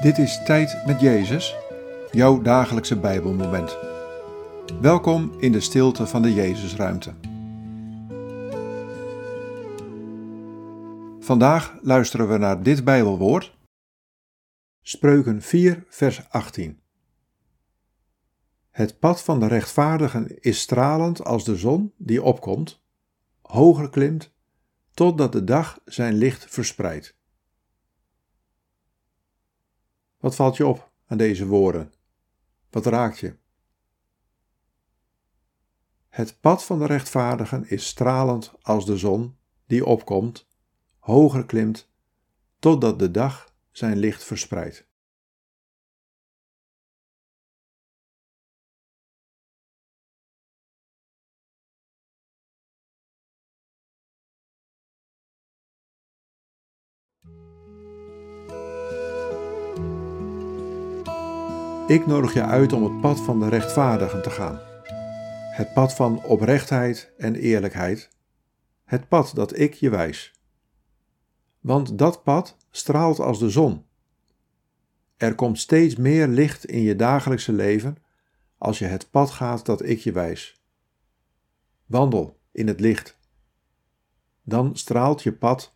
Dit is Tijd met Jezus, jouw dagelijkse Bijbelmoment. Welkom in de stilte van de Jezusruimte. Vandaag luisteren we naar dit Bijbelwoord. Spreuken 4, vers 18. Het pad van de rechtvaardigen is stralend als de zon die opkomt, hoger klimt, totdat de dag zijn licht verspreidt. Wat valt je op aan deze woorden? Wat raakt je? Het pad van de rechtvaardigen is stralend als de zon die opkomt, hoger klimt, totdat de dag zijn licht verspreidt. Ik nodig je uit om het pad van de rechtvaardigen te gaan. Het pad van oprechtheid en eerlijkheid. Het pad dat ik je wijs. Want dat pad straalt als de zon. Er komt steeds meer licht in je dagelijkse leven als je het pad gaat dat ik je wijs. Wandel in het licht. Dan straalt je pad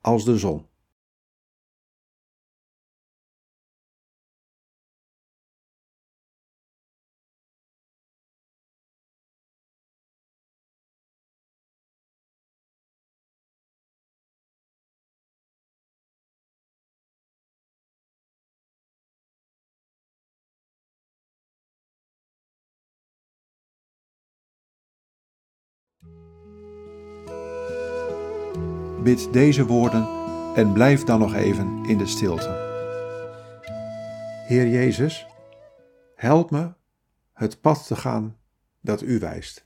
als de zon. Bid deze woorden en blijf dan nog even in de stilte. Heer Jezus, help me het pad te gaan dat U wijst.